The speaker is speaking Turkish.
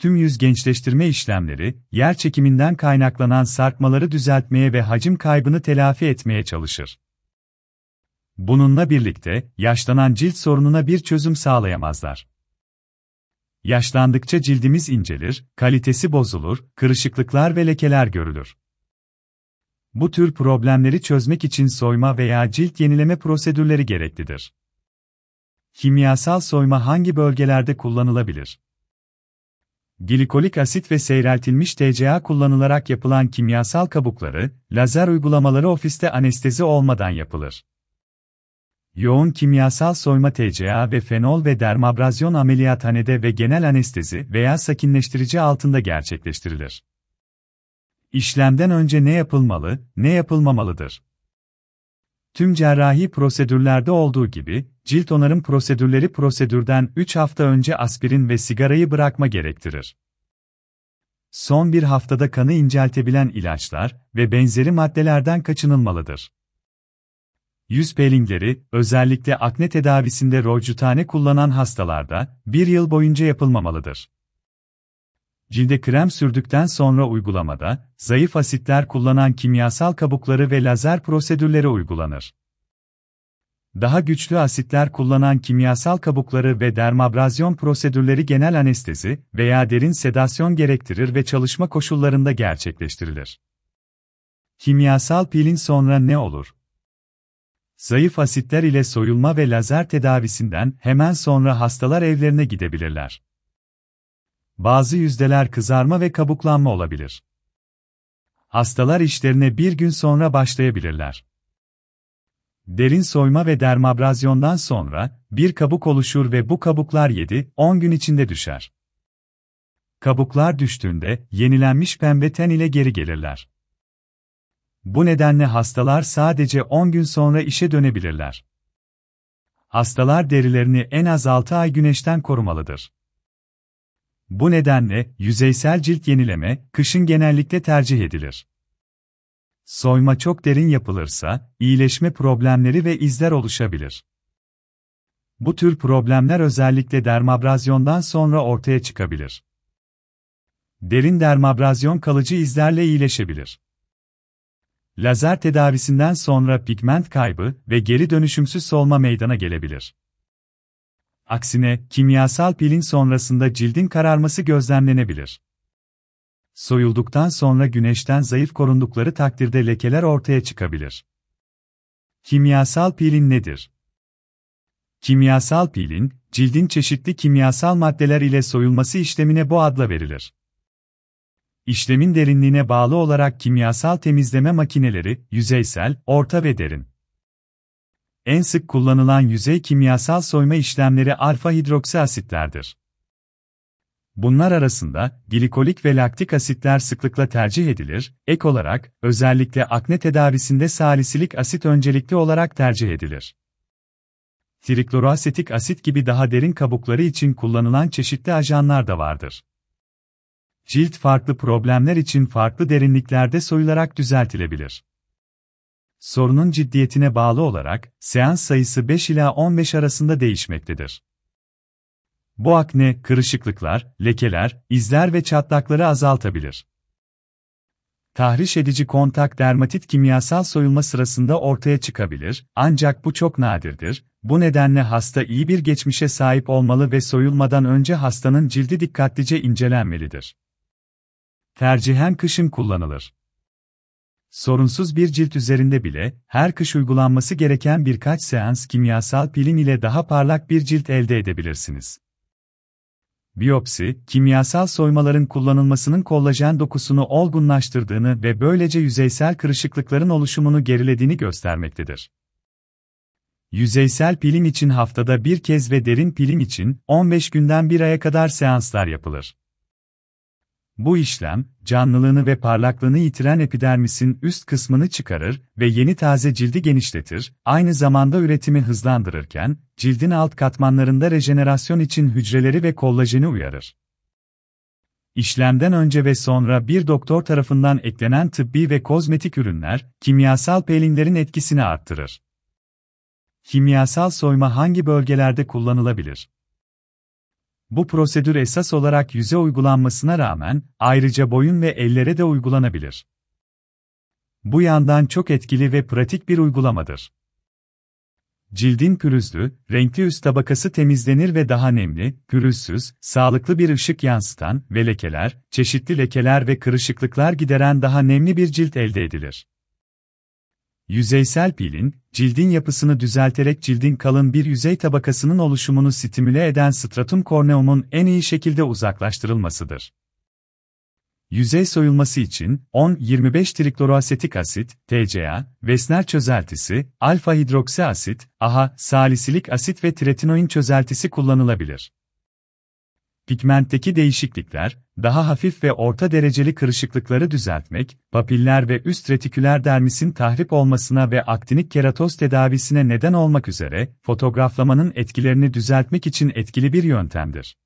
Tüm yüz gençleştirme işlemleri, yer çekiminden kaynaklanan sarkmaları düzeltmeye ve hacim kaybını telafi etmeye çalışır. Bununla birlikte, yaşlanan cilt sorununa bir çözüm sağlayamazlar. Yaşlandıkça cildimiz incelir, kalitesi bozulur, kırışıklıklar ve lekeler görülür. Bu tür problemleri çözmek için soyma veya cilt yenileme prosedürleri gereklidir. Kimyasal soyma hangi bölgelerde kullanılabilir? Glikolik asit ve seyreltilmiş TCA kullanılarak yapılan kimyasal kabukları, lazer uygulamaları ofiste anestezi olmadan yapılır. Yoğun kimyasal soyma TCA ve fenol ve dermabrazyon ameliyathanede ve genel anestezi veya sakinleştirici altında gerçekleştirilir. İşlemden önce ne yapılmalı, ne yapılmamalıdır? Tüm cerrahi prosedürlerde olduğu gibi, cilt onarım prosedürleri prosedürden 3 hafta önce aspirin ve sigarayı bırakma gerektirir. Son bir haftada kanı inceltebilen ilaçlar ve benzeri maddelerden kaçınılmalıdır. Yüz peelingleri, özellikle akne tedavisinde rojutane kullanan hastalarda, bir yıl boyunca yapılmamalıdır. Cilde krem sürdükten sonra uygulamada, zayıf asitler kullanan kimyasal kabukları ve lazer prosedürleri uygulanır. Daha güçlü asitler kullanan kimyasal kabukları ve dermabrazyon prosedürleri genel anestezi veya derin sedasyon gerektirir ve çalışma koşullarında gerçekleştirilir. Kimyasal pilin sonra ne olur? Zayıf asitler ile soyulma ve lazer tedavisinden hemen sonra hastalar evlerine gidebilirler. Bazı yüzdeler kızarma ve kabuklanma olabilir. Hastalar işlerine bir gün sonra başlayabilirler. Derin soyma ve dermabrazyondan sonra bir kabuk oluşur ve bu kabuklar 7-10 gün içinde düşer. Kabuklar düştüğünde yenilenmiş pembe ten ile geri gelirler. Bu nedenle hastalar sadece 10 gün sonra işe dönebilirler. Hastalar derilerini en az 6 ay güneşten korumalıdır. Bu nedenle yüzeysel cilt yenileme kışın genellikle tercih edilir. Soyma çok derin yapılırsa iyileşme problemleri ve izler oluşabilir. Bu tür problemler özellikle dermabrazyondan sonra ortaya çıkabilir. Derin dermabrazyon kalıcı izlerle iyileşebilir. Lazer tedavisinden sonra pigment kaybı ve geri dönüşümsüz solma meydana gelebilir. Aksine, kimyasal pilin sonrasında cildin kararması gözlemlenebilir. Soyulduktan sonra güneşten zayıf korundukları takdirde lekeler ortaya çıkabilir. Kimyasal pilin nedir? Kimyasal pilin, cildin çeşitli kimyasal maddeler ile soyulması işlemine bu adla verilir. İşlemin derinliğine bağlı olarak kimyasal temizleme makineleri, yüzeysel, orta ve derin. En sık kullanılan yüzey kimyasal soyma işlemleri alfa hidroksi asitlerdir. Bunlar arasında glikolik ve laktik asitler sıklıkla tercih edilir. Ek olarak özellikle akne tedavisinde salisilik asit öncelikli olarak tercih edilir. Trikloroasetik asit gibi daha derin kabukları için kullanılan çeşitli ajanlar da vardır. Cilt farklı problemler için farklı derinliklerde soyularak düzeltilebilir. Sorunun ciddiyetine bağlı olarak seans sayısı 5 ila 15 arasında değişmektedir. Bu akne, kırışıklıklar, lekeler, izler ve çatlakları azaltabilir. Tahriş edici kontak dermatit kimyasal soyulma sırasında ortaya çıkabilir, ancak bu çok nadirdir. Bu nedenle hasta iyi bir geçmişe sahip olmalı ve soyulmadan önce hastanın cildi dikkatlice incelenmelidir. Tercihen kışın kullanılır. Sorunsuz bir cilt üzerinde bile, her kış uygulanması gereken birkaç seans kimyasal pilin ile daha parlak bir cilt elde edebilirsiniz. Biyopsi, kimyasal soymaların kullanılmasının kollajen dokusunu olgunlaştırdığını ve böylece yüzeysel kırışıklıkların oluşumunu gerilediğini göstermektedir. Yüzeysel pilin için haftada bir kez ve derin pilin için 15 günden bir aya kadar seanslar yapılır. Bu işlem, canlılığını ve parlaklığını yitiren epidermisin üst kısmını çıkarır ve yeni taze cildi genişletir, aynı zamanda üretimi hızlandırırken, cildin alt katmanlarında rejenerasyon için hücreleri ve kollajeni uyarır. İşlemden önce ve sonra bir doktor tarafından eklenen tıbbi ve kozmetik ürünler, kimyasal peelinglerin etkisini arttırır. Kimyasal soyma hangi bölgelerde kullanılabilir? Bu prosedür esas olarak yüze uygulanmasına rağmen, ayrıca boyun ve ellere de uygulanabilir. Bu yandan çok etkili ve pratik bir uygulamadır. Cildin pürüzlü, renkli üst tabakası temizlenir ve daha nemli, pürüzsüz, sağlıklı bir ışık yansıtan ve lekeler, çeşitli lekeler ve kırışıklıklar gideren daha nemli bir cilt elde edilir. Yüzeysel pilin, cildin yapısını düzelterek cildin kalın bir yüzey tabakasının oluşumunu stimüle eden stratum corneum'un en iyi şekilde uzaklaştırılmasıdır. Yüzey soyulması için 10-25 trikloroasetik asit, TCA, Wessner çözeltisi, alfa hidroksi asit, AHA, salisilik asit ve tretinoin çözeltisi kullanılabilir. Pigmentteki değişiklikler, daha hafif ve orta dereceli kırışıklıkları düzeltmek, papiller ve üst retiküler dermisin tahrip olmasına ve aktinik keratoz tedavisine neden olmak üzere, fotoğraflamanın etkilerini düzeltmek için etkili bir yöntemdir.